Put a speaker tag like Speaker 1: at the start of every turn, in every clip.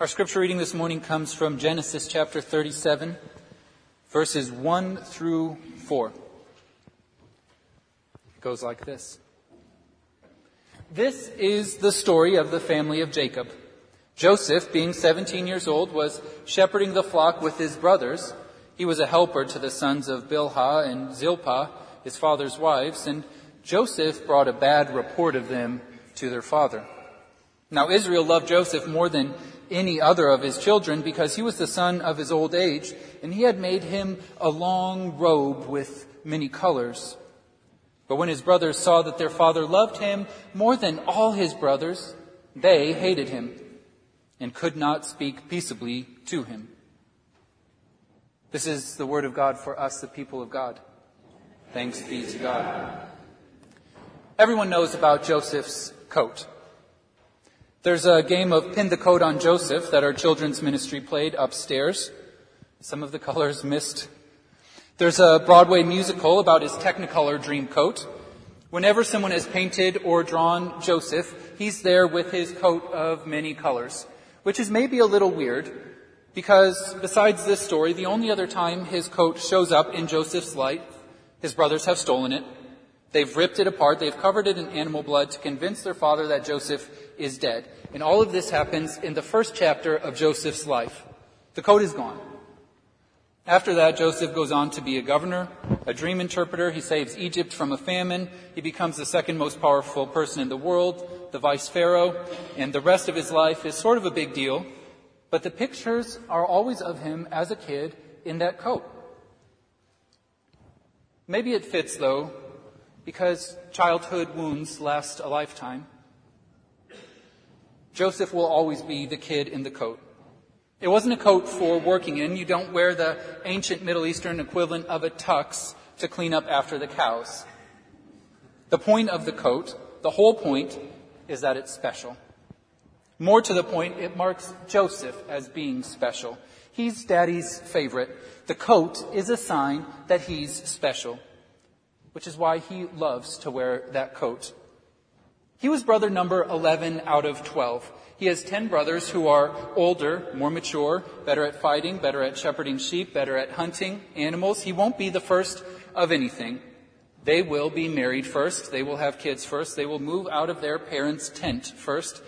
Speaker 1: Our scripture reading this morning comes from Genesis chapter 37, verses 1 through 4. It goes like this. This is the story of the family of Jacob. Joseph, being 17 years old, was shepherding the flock with his brothers. He was a helper to the sons of Bilhah and Zilpah, his father's wives, and Joseph brought a bad report of them to their father. Now Israel loved Joseph more than any other of his children because he was the son of his old age, and he had made him a long robe with many colors. But when his brothers saw that their father loved him more than all his brothers, they hated him and could not speak peaceably to him. This is the word of God for us, the people of God. Thanks be to God. Everyone knows about Joseph's coat. There's a game of pin the coat on Joseph that our children's ministry played upstairs. Some of the colors missed. There's a Broadway musical about his Technicolor dream coat. Whenever someone has painted or drawn Joseph, he's there with his coat of many colors, which is maybe a little weird because besides this story, the only other time his coat shows up in Joseph's life, his brothers have stolen it. They've ripped it apart. They've covered it in animal blood to convince their father that Joseph is dead. And all of this happens in the first chapter of Joseph's life. The coat is gone. After that, Joseph goes on to be a governor, a dream interpreter. He saves Egypt from a famine. He becomes the second most powerful person in the world, the vice pharaoh, and the rest of his life is sort of a big deal. But the pictures are always of him as a kid in that coat. Maybe it fits, though, because childhood wounds last a lifetime. Joseph will always be the kid in the coat. It wasn't a coat for working in. You don't wear the ancient Middle Eastern equivalent of a tux to clean up after the cows. The point of the coat, the whole point, is that it's special. More to the point, it marks Joseph as being special. He's daddy's favorite. The coat is a sign that he's special, which is why he loves to wear that coat. He was brother number 11 out of 12. He has 10 brothers who are older, more mature, better at fighting, better at shepherding sheep, better at hunting animals. He won't be the first of anything. They will be married first. They will have kids first. They will move out of their parents' tent first.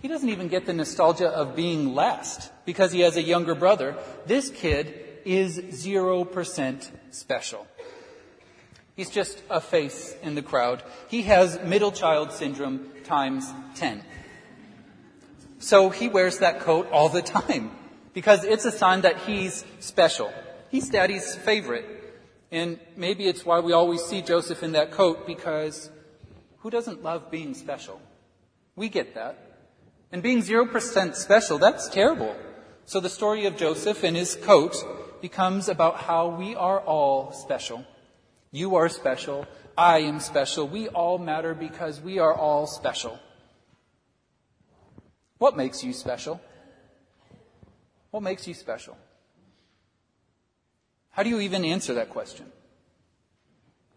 Speaker 1: He doesn't even get the nostalgia of being last because he has a younger brother. This kid is 0% special. He's just a face in the crowd. He has middle child syndrome times 10. So he wears that coat all the time because it's a sign that he's special. He's daddy's favorite. And maybe it's why we always see Joseph in that coat because who doesn't love being special? We get that. And being 0% special, that's terrible. So the story of Joseph and his coat becomes about how we are all special. You are special. I am special. We all matter because we are all special. What makes you special? What makes you special? How do you even answer that question?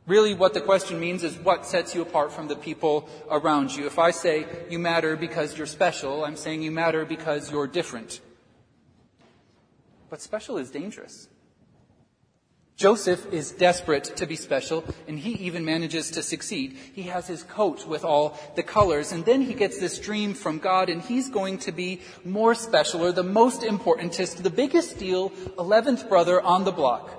Speaker 1: Really, what the question means is what sets you apart from the people around you. If I say you matter because you're special, I'm saying you matter because you're different. But special is dangerous. Joseph is desperate to be special, and he even manages to succeed. He has his coat with all the colors, and then he gets this dream from God, and he's going to be more special, or the most importantest, the biggest deal, 11th brother on the block.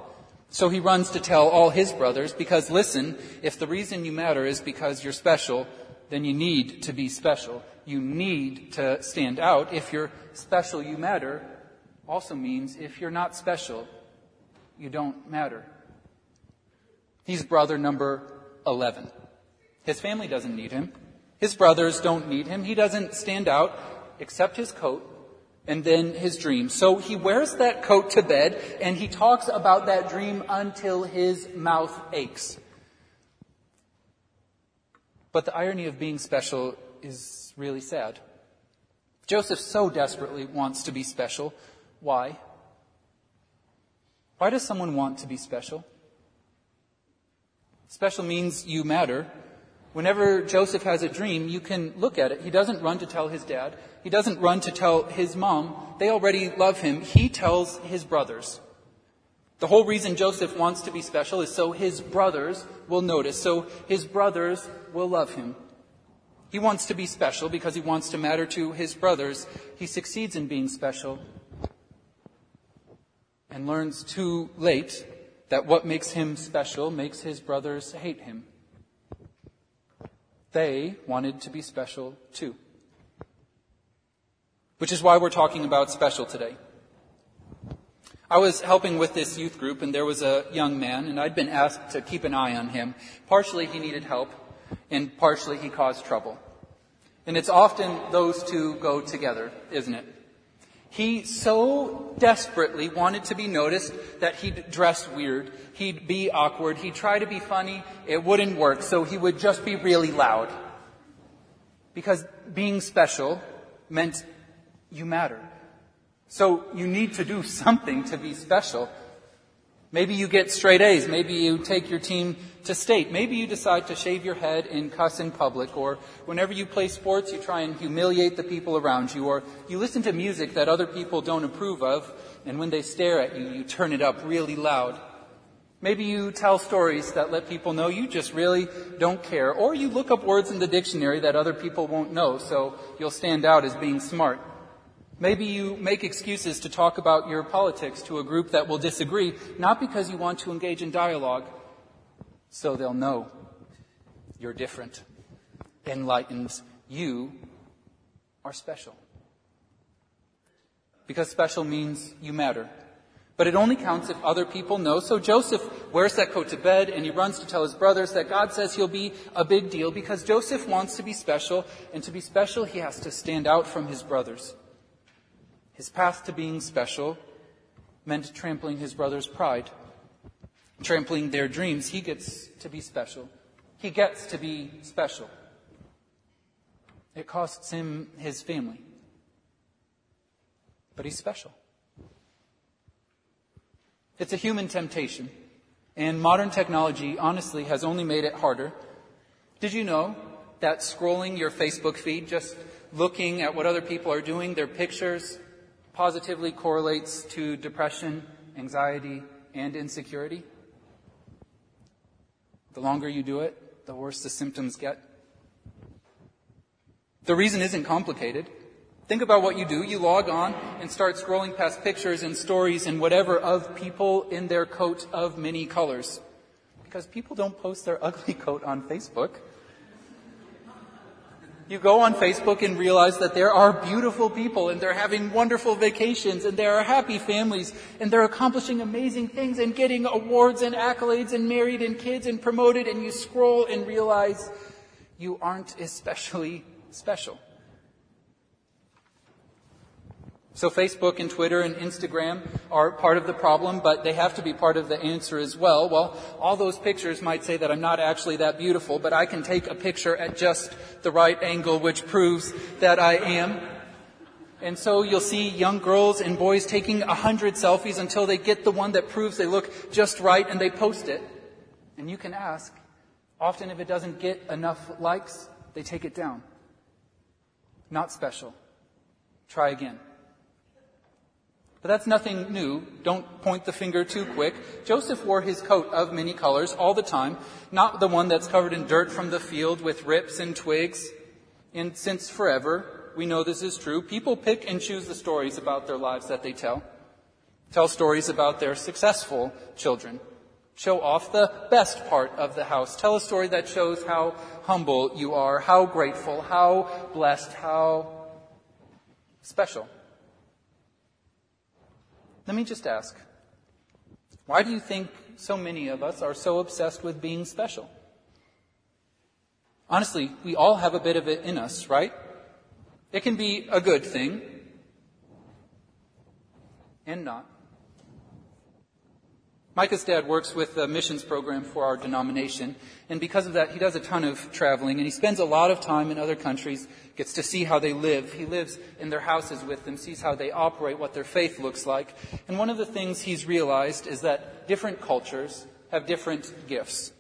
Speaker 1: So he runs to tell all his brothers, because listen, if the reason you matter is because you're special, then you need to be special. You need to stand out. If you're special, you matter, also means if you're not special, you don't matter. He's brother number 11. His family doesn't need him. His brothers don't need him. He doesn't stand out except his coat and then his dream. So he wears that coat to bed and he talks about that dream until his mouth aches. But the irony of being special is really sad. Joseph so desperately wants to be special. Why? Why does someone want to be special? Special means you matter. Whenever Joseph has a dream, you can look at it. He doesn't run to tell his dad. He doesn't run to tell his mom. They already love him. He tells his brothers. The whole reason Joseph wants to be special is so his brothers will notice, so his brothers will love him. He wants to be special because he wants to matter to his brothers. He succeeds in being special and learns too late that what makes him special makes his brothers hate him. They wanted to be special too. Which is why we're talking about special today. I was helping with this youth group and there was a young man and I'd been asked to keep an eye on him. Partially he needed help and partially he caused trouble. And it's often those two go together, isn't it? He so desperately wanted to be noticed that he'd dress weird. He'd be awkward. He'd try to be funny. It wouldn't work. So he would just be really loud. Because being special meant you matter. So you need to do something to be special. Maybe you get straight A's. Maybe you take your team to state. Maybe you decide to shave your head and cuss in public. Or whenever you play sports, you try and humiliate the people around you. Or you listen to music that other people don't approve of. And when they stare at you, you turn it up really loud. Maybe you tell stories that let people know you just really don't care. Or you look up words in the dictionary that other people won't know, so you'll stand out as being smart. Maybe you make excuses to talk about your politics to a group that will disagree, not because you want to engage in dialogue, so they'll know you're different. Enlightens you are special. Because special means you matter. But it only counts if other people know. So Joseph wears that coat to bed and he runs to tell his brothers that God says he'll be a big deal because Joseph wants to be special, and to be special, he has to stand out from his brothers. His path to being special meant trampling his brother's pride, trampling their dreams. He gets to be special. He gets to be special. It costs him his family. But he's special. It's a human temptation. And modern technology, honestly, has only made it harder. Did you know that scrolling your Facebook feed, just looking at what other people are doing, their pictures, positively correlates to depression, anxiety, and insecurity. The longer you do it, the worse the symptoms get. The reason isn't complicated. Think about what you do. You log on and start scrolling past pictures and stories and whatever of people in their coat of many colors. Because people don't post their ugly coat on Facebook. You go on Facebook and realize that there are beautiful people and they're having wonderful vacations and there are happy families and they're accomplishing amazing things and getting awards and accolades and married and kids and promoted and you scroll and realize you aren't especially special. So Facebook and Twitter and Instagram are part of the problem, but they have to be part of the answer as well. Well, all those pictures might say that I'm not actually that beautiful, but I can take a picture at just the right angle, which proves that I am. And so you'll see young girls and boys taking a hundred selfies until they get the one that proves they look just right and they post it. And you can ask, often if it doesn't get enough likes, they take it down. Not special. Try again. But that's nothing new. Don't point the finger too quick. Joseph wore his coat of many colors all the time, not the one that's covered in dirt from the field with rips and twigs. And since forever, we know this is true, people pick and choose the stories about their lives that they tell. Tell stories about their successful children. Show off the best part of the house. Tell a story that shows how humble you are, how grateful, how blessed, how special. Let me just ask why do you think so many of us are so obsessed with being special? Honestly, we all have a bit of it in us, right? It can be a good thing and not. Micah's dad works with the missions program for our denomination, and because of that, he does a ton of traveling, and he spends a lot of time in other countries, gets to see how they live. He lives in their houses with them, sees how they operate, what their faith looks like. And one of the things he's realized is that different cultures have different gifts.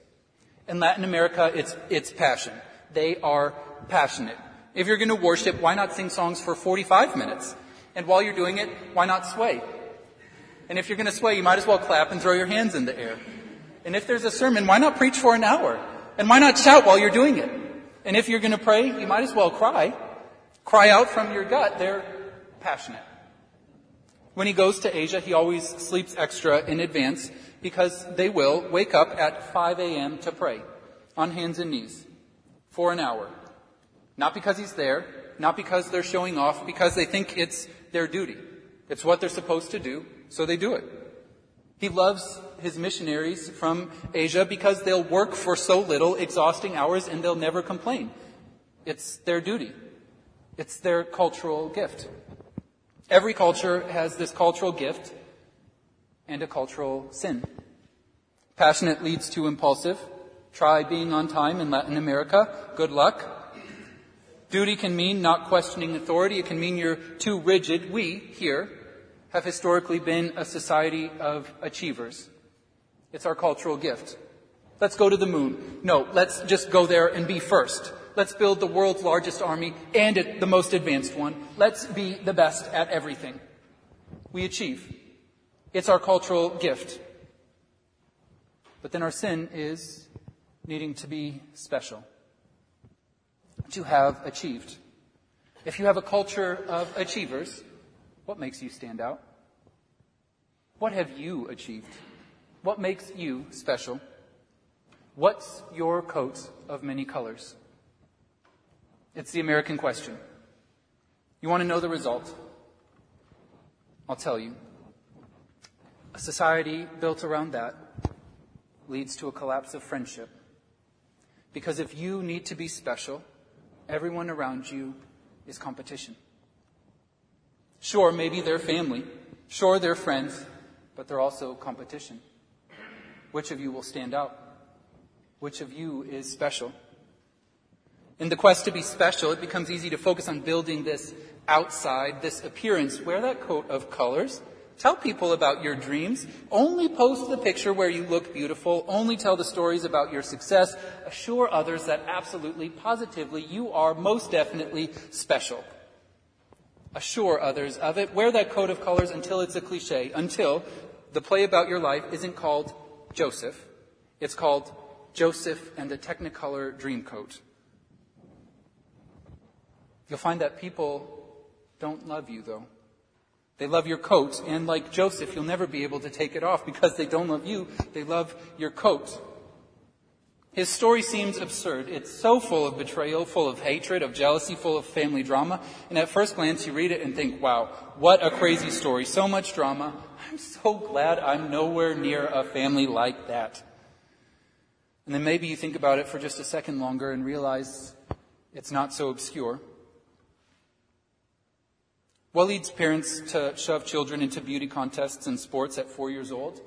Speaker 1: In Latin America, it's, it's passion. They are passionate. If you're going to worship, why not sing songs for 45 minutes? And while you're doing it, why not sway? And if you're going to sway, you might as well clap and throw your hands in the air. And if there's a sermon, why not preach for an hour? And why not shout while you're doing it? And if you're going to pray, you might as well cry. Cry out from your gut. They're passionate. When he goes to Asia, he always sleeps extra in advance because they will wake up at 5 a.m. to pray on hands and knees for an hour. Not because he's there, not because they're showing off, because they think it's their duty. It's what they're supposed to do, so they do it. He loves his missionaries from Asia because they'll work for so little, exhausting hours, and they'll never complain. It's their duty. It's their cultural gift. Every culture has this cultural gift and a cultural sin. Passionate leads to impulsive. Try being on time in Latin America. Good luck. Duty can mean not questioning authority. It can mean you're too rigid. We, here, have historically been a society of achievers. It's our cultural gift. Let's go to the moon. No, let's just go there and be first. Let's build the world's largest army and the most advanced one. Let's be the best at everything. We achieve. It's our cultural gift. But then our sin is needing to be special. To have achieved. If you have a culture of achievers, what makes you stand out? What have you achieved? What makes you special? What's your coat of many colors? It's the American question. You want to know the result? I'll tell you. A society built around that leads to a collapse of friendship. Because if you need to be special, everyone around you is competition. Sure, maybe they're family. Sure, they're friends, but they're also competition. Which of you will stand out? Which of you is special? In the quest to be special, it becomes easy to focus on building this outside, this appearance. Wear that coat of colors. Tell people about your dreams. Only post the picture where you look beautiful. Only tell the stories about your success. Assure others that absolutely, positively, you are most definitely special assure others of it. Wear that coat of colors until it's a cliche, until the play about your life isn't called Joseph. It's called Joseph and the Technicolor Dreamcoat. You'll find that people don't love you, though. They love your coat, and like Joseph, you'll never be able to take it off because they don't love you. They love your coat. His story seems absurd. It's so full of betrayal, full of hatred, of jealousy, full of family drama. And at first glance, you read it and think, wow, what a crazy story. So much drama. I'm so glad I'm nowhere near a family like that. And then maybe you think about it for just a second longer and realize it's not so obscure. What leads parents to shove children into beauty contests and sports at four years old?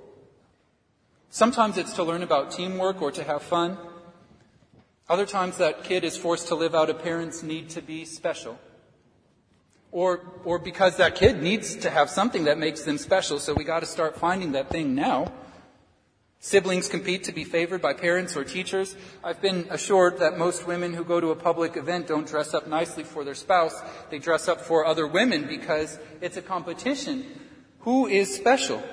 Speaker 1: Sometimes it's to learn about teamwork or to have fun. Other times that kid is forced to live out a parent's need to be special. Or, or because that kid needs to have something that makes them special, so we gotta start finding that thing now. Siblings compete to be favored by parents or teachers. I've been assured that most women who go to a public event don't dress up nicely for their spouse. They dress up for other women because it's a competition. Who is special?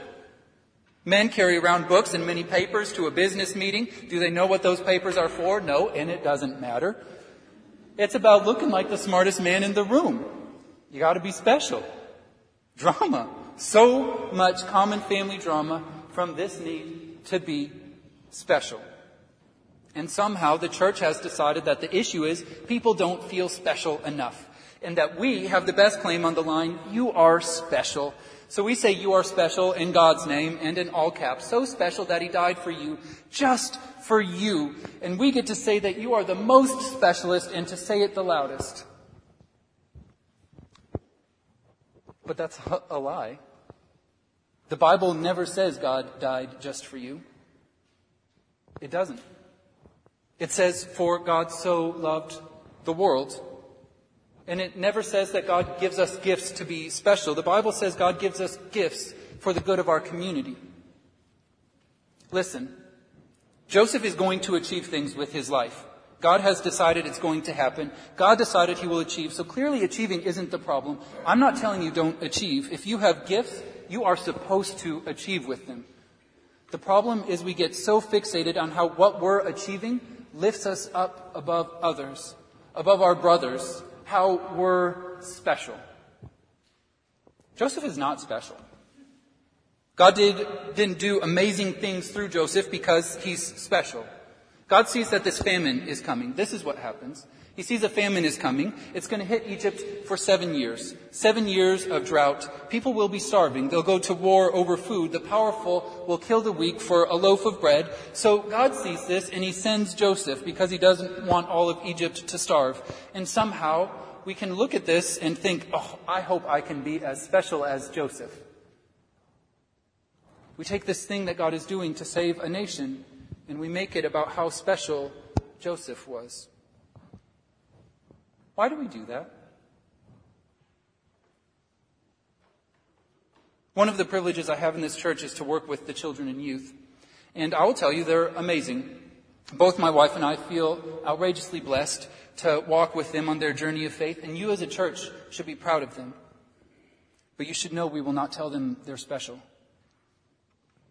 Speaker 1: Men carry around books and many papers to a business meeting. Do they know what those papers are for? No, and it doesn't matter. It's about looking like the smartest man in the room. You gotta be special. Drama. So much common family drama from this need to be special. And somehow the church has decided that the issue is people don't feel special enough. And that we have the best claim on the line, you are special. So we say you are special in God's name and in all caps. So special that He died for you, just for you. And we get to say that you are the most specialist and to say it the loudest. But that's a lie. The Bible never says God died just for you. It doesn't. It says, for God so loved the world and it never says that God gives us gifts to be special. The Bible says God gives us gifts for the good of our community. Listen, Joseph is going to achieve things with his life. God has decided it's going to happen. God decided he will achieve. So clearly achieving isn't the problem. I'm not telling you don't achieve. If you have gifts, you are supposed to achieve with them. The problem is we get so fixated on how what we're achieving lifts us up above others, above our brothers, how we're special. Joseph is not special. God did, didn't do amazing things through Joseph because he's special. God sees that this famine is coming. This is what happens. He sees a famine is coming. It's going to hit Egypt for seven years. Seven years of drought. People will be starving. They'll go to war over food. The powerful will kill the weak for a loaf of bread. So God sees this and he sends Joseph because he doesn't want all of Egypt to starve. And somehow we can look at this and think, oh, I hope I can be as special as Joseph. We take this thing that God is doing to save a nation and we make it about how special Joseph was. Why do we do that? One of the privileges I have in this church is to work with the children and youth. And I will tell you, they're amazing. Both my wife and I feel outrageously blessed to walk with them on their journey of faith, and you as a church should be proud of them. But you should know we will not tell them they're special.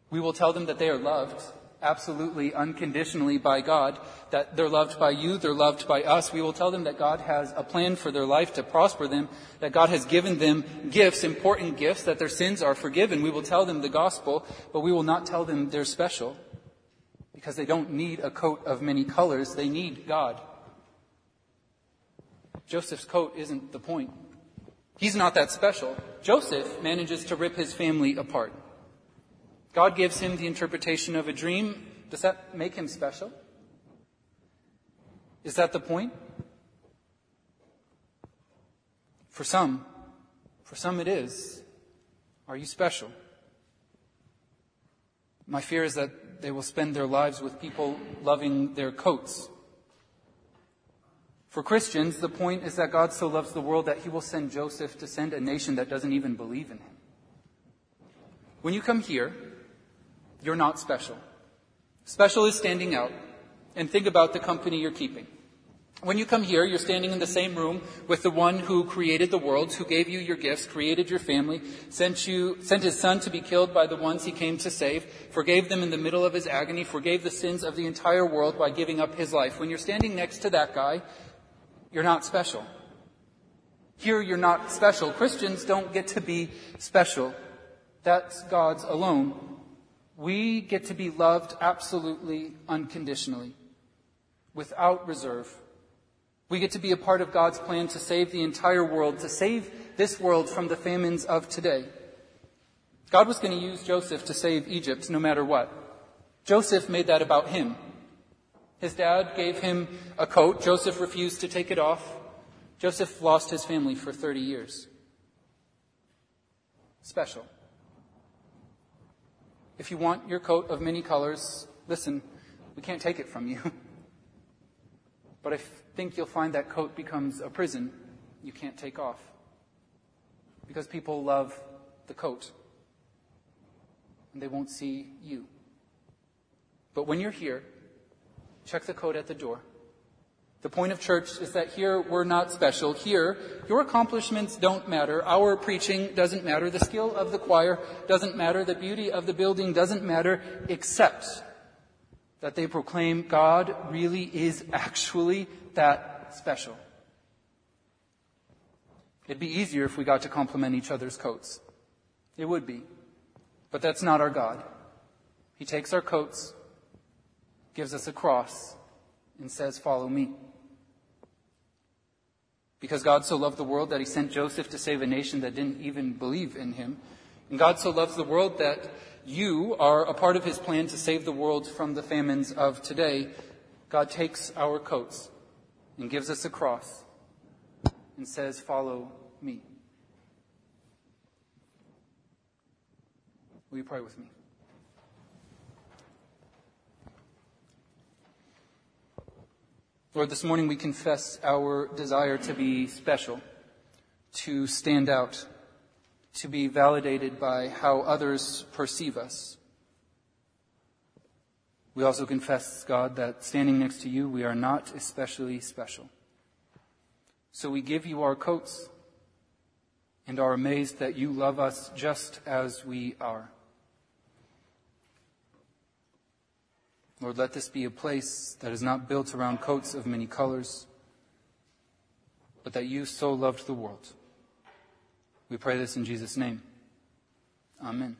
Speaker 1: We will tell them that they are loved, absolutely unconditionally by God, that they're loved by you, they're loved by us. We will tell them that God has a plan for their life to prosper them, that God has given them gifts, important gifts, that their sins are forgiven. We will tell them the gospel, but we will not tell them they're special because they don't need a coat of many colors, they need God. Joseph's coat isn't the point. He's not that special. Joseph manages to rip his family apart. God gives him the interpretation of a dream. Does that make him special? Is that the point? For some, for some it is. Are you special? My fear is that they will spend their lives with people loving their coats. For Christians, the point is that God so loves the world that he will send Joseph to send a nation that doesn't even believe in him. When you come here, you're not special. Special is standing out. And think about the company you're keeping. When you come here, you're standing in the same room with the one who created the world, who gave you your gifts, created your family, sent you, sent his son to be killed by the ones he came to save, forgave them in the middle of his agony, forgave the sins of the entire world by giving up his life. When you're standing next to that guy, you're not special. Here, you're not special. Christians don't get to be special. That's God's alone. We get to be loved absolutely unconditionally, without reserve. We get to be a part of God's plan to save the entire world, to save this world from the famines of today. God was going to use Joseph to save Egypt no matter what. Joseph made that about him. His dad gave him a coat. Joseph refused to take it off. Joseph lost his family for 30 years. Special. If you want your coat of many colors, listen, we can't take it from you. but I think you'll find that coat becomes a prison you can't take off. Because people love the coat. And they won't see you. But when you're here, check the coat at the door. The point of church is that here we're not special. Here, your accomplishments don't matter. Our preaching doesn't matter. The skill of the choir doesn't matter. The beauty of the building doesn't matter, except that they proclaim God really is actually that special. It'd be easier if we got to compliment each other's coats. It would be. But that's not our God. He takes our coats, gives us a cross, and says, Follow me. Because God so loved the world that he sent Joseph to save a nation that didn't even believe in him. And God so loves the world that you are a part of his plan to save the world from the famines of today. God takes our coats and gives us a cross and says, Follow me. Will you pray with me? Lord, this morning we confess our desire to be special, to stand out, to be validated by how others perceive us. We also confess, God, that standing next to you, we are not especially special. So we give you our coats and are amazed that you love us just as we are. Lord, let this be a place that is not built around coats of many colors, but that you so loved the world. We pray this in Jesus' name. Amen.